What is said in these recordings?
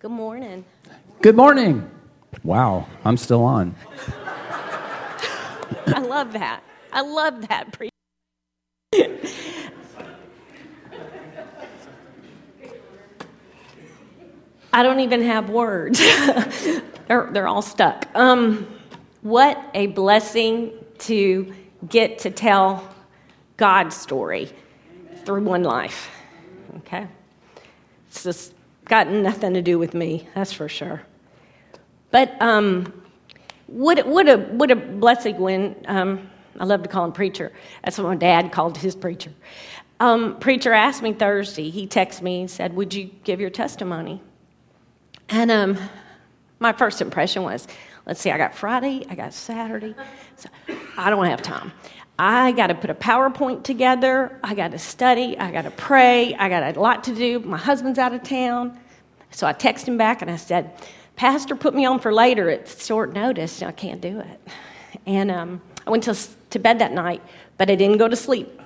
Good morning. Good morning. Wow, I'm still on. I love that. I love that. Pre- I don't even have words. they're, they're all stuck. Um, what a blessing to get to tell God's story through one life. Okay? It's just got nothing to do with me, that's for sure. But um, what, what, a, what a blessing when, um, I love to call him preacher. That's what my dad called his preacher. Um, preacher asked me Thursday, he texted me and said, Would you give your testimony? And um, my first impression was, let's see, I got Friday, I got Saturday. So I don't have time. I got to put a PowerPoint together. I got to study. I got to pray. I got a lot to do. My husband's out of town. So I texted him back and I said, Pastor put me on for later. It's short notice. I can't do it. And um, I went to, to bed that night, but I didn't go to sleep.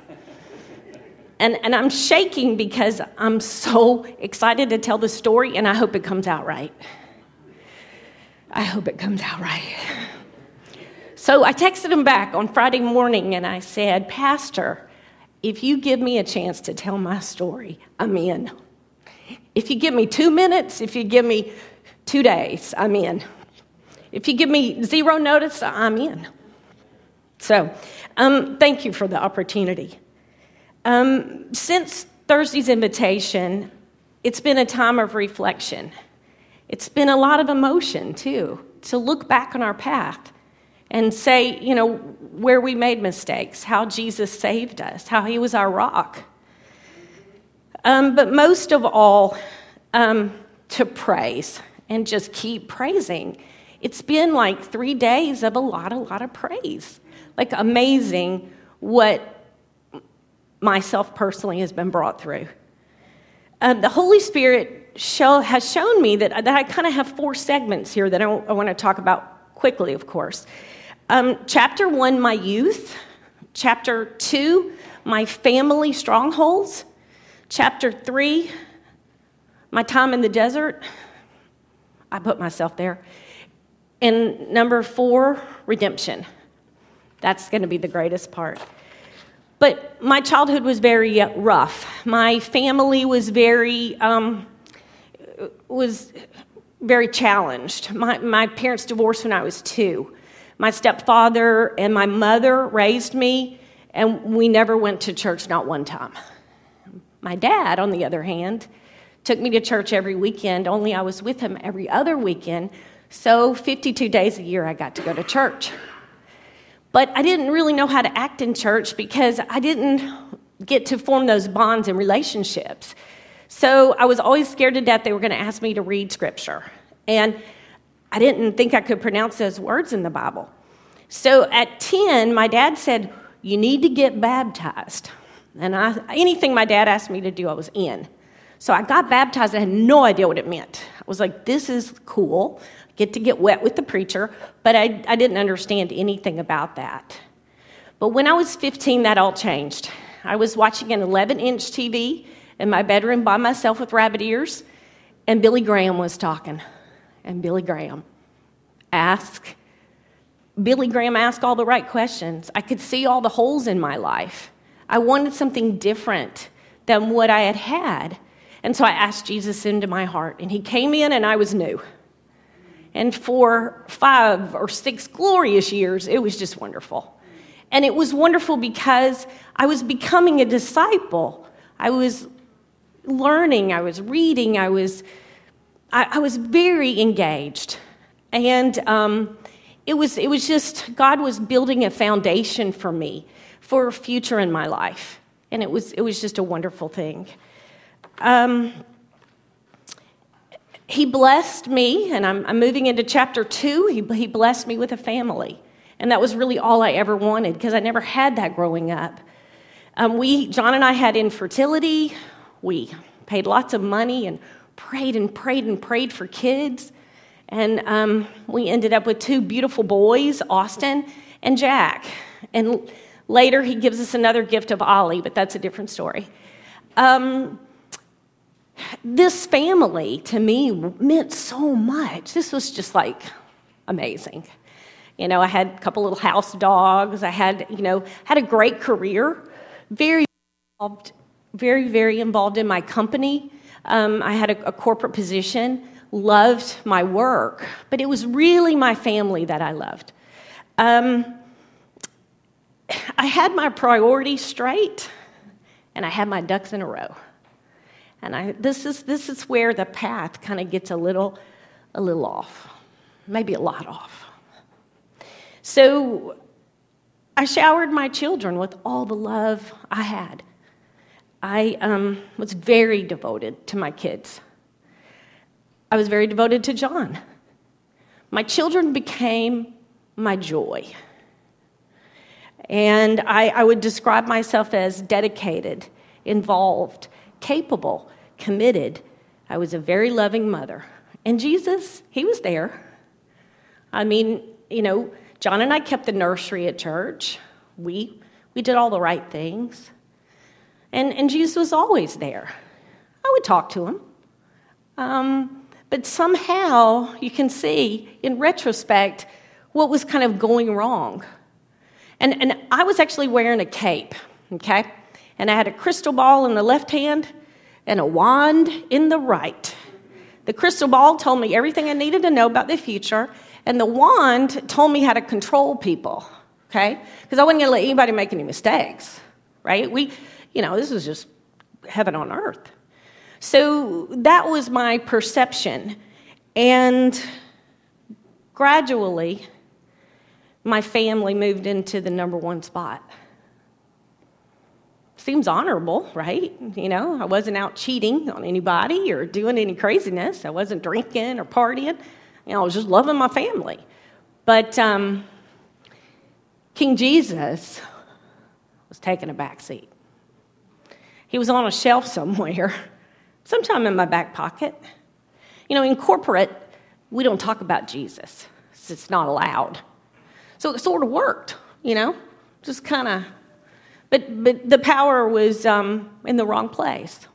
And, and I'm shaking because I'm so excited to tell the story, and I hope it comes out right. I hope it comes out right. So I texted him back on Friday morning and I said, Pastor, if you give me a chance to tell my story, I'm in. If you give me two minutes, if you give me two days, I'm in. If you give me zero notice, I'm in. So, um, thank you for the opportunity. Um, since Thursday's invitation, it's been a time of reflection. It's been a lot of emotion, too, to look back on our path and say, you know, where we made mistakes, how Jesus saved us, how he was our rock. Um, but most of all, um, to praise and just keep praising. It's been like three days of a lot, a lot of praise. Like amazing what myself personally has been brought through. Uh, the Holy Spirit show, has shown me that, that I kind of have four segments here that I, I want to talk about quickly, of course. Um, chapter one, my youth. Chapter two, my family strongholds. Chapter three, my time in the desert. I put myself there. And number four, redemption. That's going to be the greatest part. But my childhood was very uh, rough. My family was very um, was very challenged. My, my parents divorced when I was two. My stepfather and my mother raised me, and we never went to church, not one time. My dad, on the other hand, took me to church every weekend, only I was with him every other weekend. So 52 days a year, I got to go to church. But I didn't really know how to act in church because I didn't get to form those bonds and relationships. So I was always scared to death they were going to ask me to read scripture. And I didn't think I could pronounce those words in the Bible. So at 10, my dad said, You need to get baptized. And I, anything my dad asked me to do, I was in. So I got baptized. I had no idea what it meant. I was like, This is cool. Get to get wet with the preacher. But I, I didn't understand anything about that. But when I was 15, that all changed. I was watching an 11 inch TV in my bedroom by myself with rabbit ears, and Billy Graham was talking and Billy Graham. Ask. Billy Graham asked all the right questions. I could see all the holes in my life. I wanted something different than what I had had. And so I asked Jesus into my heart, and he came in, and I was new. And for five or six glorious years, it was just wonderful. And it was wonderful because I was becoming a disciple. I was learning, I was reading, I was I, I was very engaged. And um, it, was, it was just, God was building a foundation for me for a future in my life. And it was, it was just a wonderful thing. Um, he blessed me, and I'm, I'm, moving into chapter two. He, he blessed me with a family. And that was really all I ever wanted because I never had that growing up. Um, we, John and I had infertility. We paid lots of money and prayed and prayed and prayed for kids. And um, we ended up with two beautiful boys, Austin and Jack. And later he gives us another gift of Ollie, but that's a different story. Um, this family to me meant so much. This was just like amazing. You know, I had a couple little house dogs. I had, you know, had a great career. Very involved, very, very involved in my company. Um, I had a, a corporate position. Loved my work, but it was really my family that I loved. Um, I had my priorities straight, and I had my ducks in a row. And I, this, is, this is where the path kind of gets a little, a little off, maybe a lot off. So I showered my children with all the love I had. I um, was very devoted to my kids. I was very devoted to John. My children became my joy. And I, I would describe myself as dedicated, involved, capable, committed. I was a very loving mother. And Jesus, he was there. I mean, you know, John and I kept the nursery at church. We, we did all the right things. And, and Jesus was always there. I would talk to him. Um, but somehow you can see in retrospect what was kind of going wrong. And, and I was actually wearing a cape, okay? And I had a crystal ball in the left hand and a wand in the right. The crystal ball told me everything I needed to know about the future, and the wand told me how to control people, okay? Because I wasn't to let anybody make any mistakes, right? We, you know, this was just heaven on earth. So that was my perception. And gradually, my family moved into the number one spot seems honorable, right? You know, I wasn't out cheating on anybody or doing any craziness. I wasn't drinking or partying. You know, I was just loving my family. But um, King Jesus was taking a back seat. He was on a shelf somewhere, sometime in my back pocket. You know, in corporate, we don't talk about Jesus, it's not allowed. So it sort of worked, you know, just kind of but, but the power was um, in the wrong place.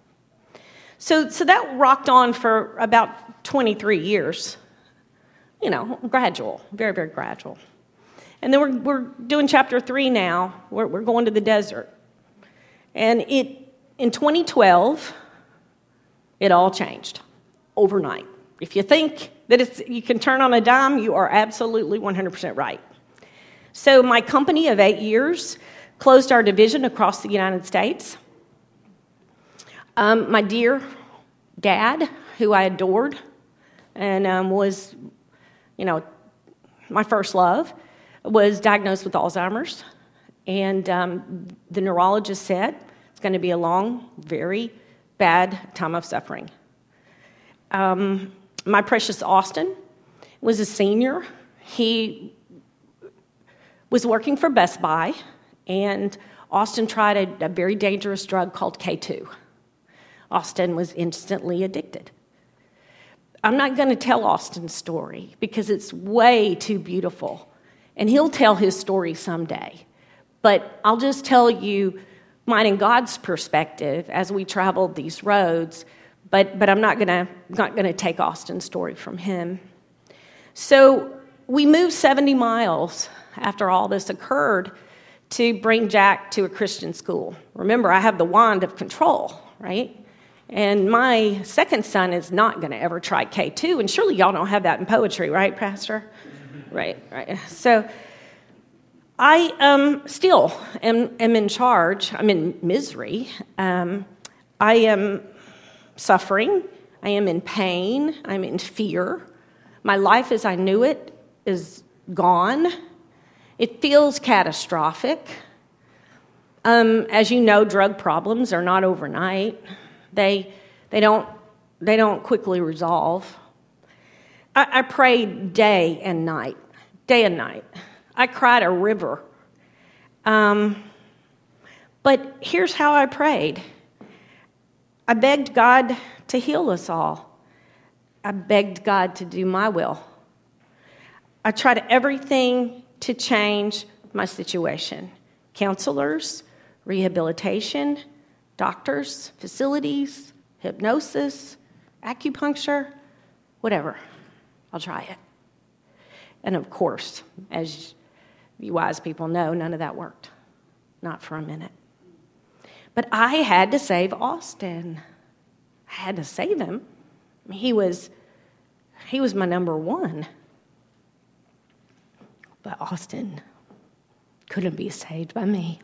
So, so that rocked on for about 23 years. You know, gradual, very, very gradual. And then we're, we're doing chapter three now. We're, we're going to the desert. And it, in 2012, it all changed overnight. If you think that you can turn on a dime, you are absolutely 100% right. So, my company of eight years closed our division across the United States. Um, my dear dad, who I adored and um, was, you know, my first love, was diagnosed with Alzheimer's. And um, the neurologist said it's going to be a long, very bad time of suffering. Um, my precious Austin was a senior. He was working for Best Buy and Austin tried a, a very dangerous drug called K2. Austin was instantly addicted. I'm not going to tell Austin's story because it's way too beautiful. And he'll tell his story someday. But I'll just tell you mine and God's perspective as we traveled these roads. But, but I'm not going not to take Austin's story from him. So we moved 70 miles after all this occurred to bring Jack to a Christian school. Remember, I have the wand of control, right? And my second son is not going to ever try K2, and surely y'all don't have that in poetry, right, Pastor? Right, right. So I um, still am, am in charge. I'm in misery. Um, I am suffering. I am in pain. I'm in fear. My life as I knew it is gone. It feels catastrophic. Um, as you know, drug problems are not overnight. They, they, don't, they don't quickly resolve. I, I day and night, day and night. I cried a river. Um, but here's how I prayed I begged God to heal us all. I begged God to do my will. I tried everything to change my situation counselors, rehabilitation, doctors, facilities, hypnosis, acupuncture, whatever. I'll try it. And of course, as you wise people know, none of that worked. Not for a minute. But I had to save Austin. I had to save him. He was, he was my number one. But Austin couldn't be saved by me.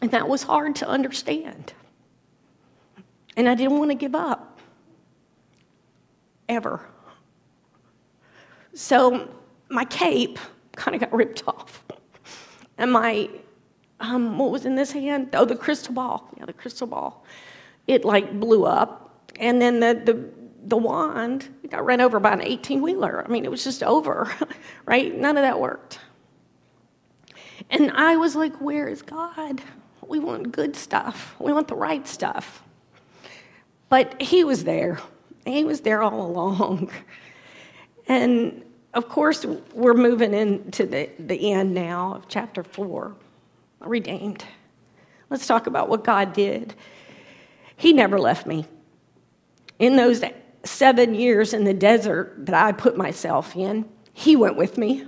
And that was hard to understand. And I didn't want to give up. Ever. So my cape kind of got ripped off. And my, um, what was in this hand? Oh, the crystal ball. Yeah, the crystal ball. It like blew up. And then the, the, the wand got run over by an 18 wheeler. I mean, it was just over, right? None of that worked. And I was like, where is God? We want good stuff, we want the right stuff. But He was there, He was there all along. And of course, we're moving into the, the end now of chapter four, redeemed. Let's talk about what God did. He never left me. In those seven years in the desert that I put myself in, He went with me.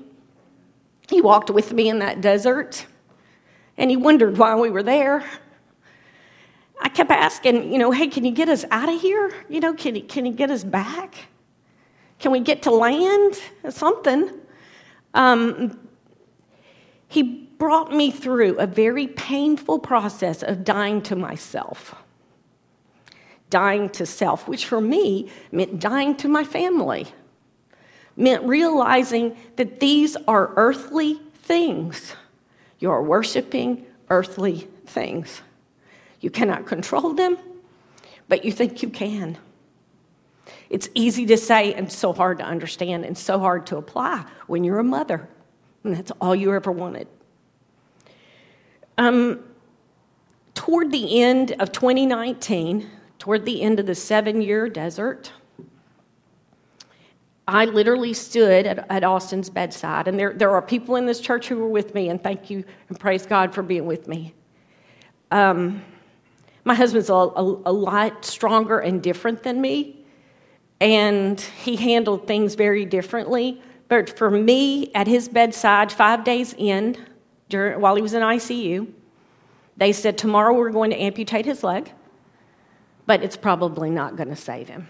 He walked with me in that desert, and He wondered why we were there. I kept asking, you know, hey, can you get us out of here? You know, can can you get us back? Can we get to land? Something. Um, he brought me through a very painful process of dying to myself. Dying to self, which for me meant dying to my family, meant realizing that these are earthly things. You are worshiping earthly things. You cannot control them, but you think you can. It's easy to say and so hard to understand and so hard to apply when you're a mother, and that's all you ever wanted. Um, toward the end of 2019, toward the end of the seven year desert, I literally stood at, at, Austin's bedside, and there, there are people in this church who were with me, and thank you and praise God for being with me. Um, my husband's a, a, a lot stronger and different than me and he handled things very differently. But for me, at his bedside, five days in, during, while he was in ICU, they said, Tomorrow we're going to amputate his leg, but it's probably not going to save him.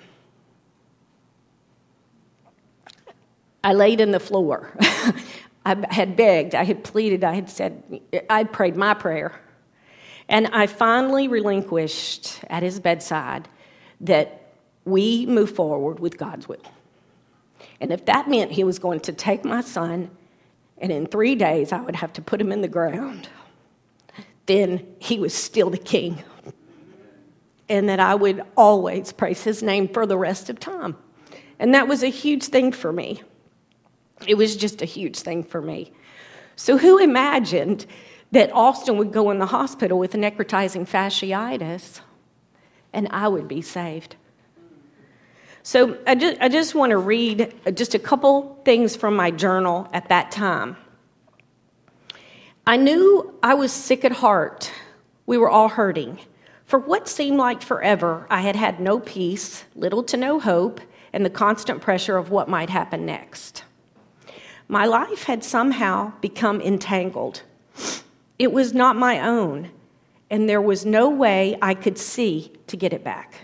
I laid in the floor. I had begged, I had pleaded, I had said, I'd prayed my prayer. And I finally relinquished at his bedside that we move forward with God's will. And if that meant he was going to take my son, and in three days I would have to put him in the ground, then he was still the king. And that I would always praise his name for the rest of time. And that was a huge thing for me. It was just a huge thing for me. So, who imagined that Austin would go in the hospital with necrotizing fasciitis and I would be saved? So I just, I just want to read uh, just a couple things from my journal at that time. I knew I was sick at heart. We were all hurting. For what seemed like forever, I had had no peace, little to no hope, and the constant pressure of what might happen next. My life had somehow become entangled. It was not my own, and there was no way I could see to get it back.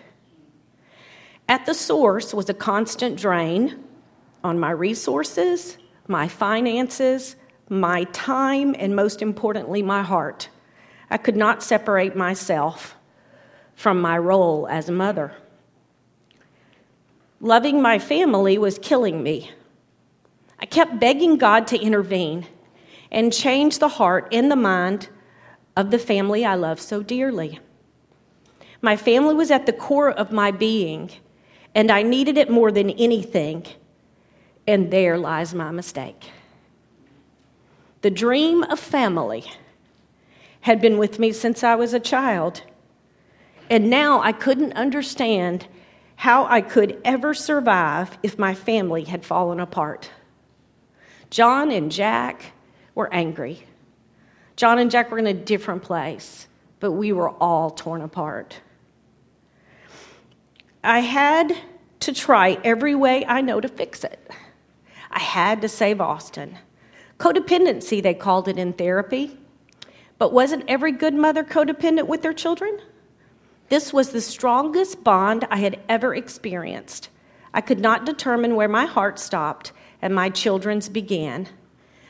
At the source was a constant drain on my resources, my finances, my time, and most importantly, my heart. I could not separate myself from my role as a mother. Loving my family was killing me. I kept begging God to intervene and change the heart and the mind of the family I love so dearly. My family was at the core of my being, and I needed it more than anything, and there lies my mistake. The dream of family had been with me since I was a child, and now I couldn't understand how I could ever survive if my family had fallen apart. John and Jack were angry. John and Jack were in a different place. but we were all torn apart. I had to try every way I know to fix it. I had to save Austin. Codependency, they called it in therapy. But wasn't every good mother codependent with their children? This was the strongest bond I had ever experienced. I could not determine where my heart stopped and my children's began.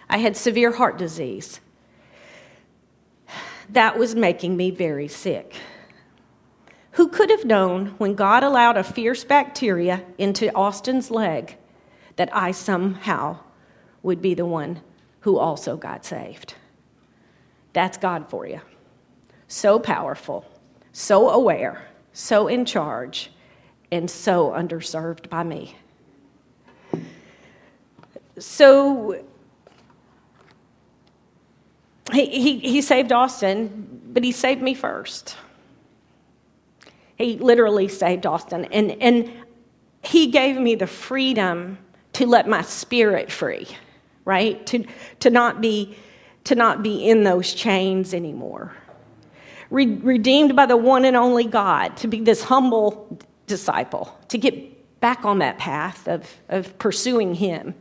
I had severe heart disease. That was making me very sick. Who could have known when God allowed a fierce bacteria into Austin's leg that I somehow would be the one who also got saved? That's God for you. So powerful, so aware, so in charge, and so underserved by me. So he, he, he saved Austin, but he saved me first. He literally saved Austin. And, and he gave me the freedom to let my spirit free, right? To, to, not, be, to not be in those chains anymore. Re- redeemed by the one and only God, to be this humble disciple, to get back on that path of, of pursuing Him.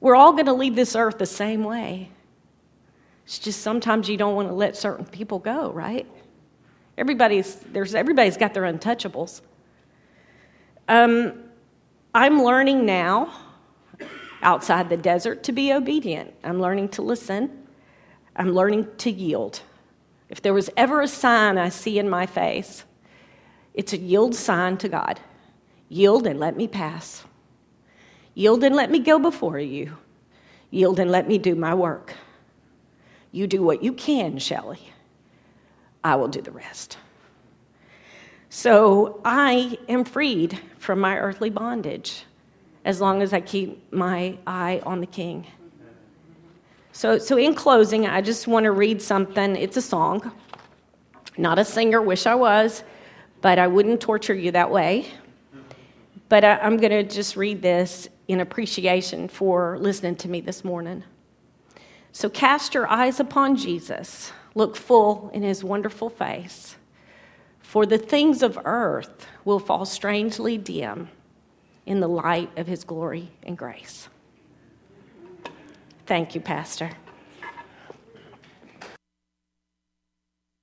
We're all going to leave this earth the same way. It's just sometimes you don't want to let certain people go, right? Everybody's, there's, everybody's got their untouchables. Um, I'm learning now, outside the desert, to be obedient. I'm learning to listen. I'm learning to yield. If there was ever a sign I see in my face, it's a yield sign to God. Yield and let me pass. Yield and let me go before you. Yield and let me do my work. You do what you can, Shelley. I will do the rest. So I am freed from my earthly bondage as long as I keep my eye on the King. So, so in closing, I just want to read something. It's a song. Not a singer, wish I was, but I wouldn't torture you that way. But I, I'm going to just read this in appreciation for listening to me this morning. So cast your eyes upon Jesus, look full in his wonderful face, for the things of earth will fall strangely dim in the light of his glory and grace. Thank you, Pastor.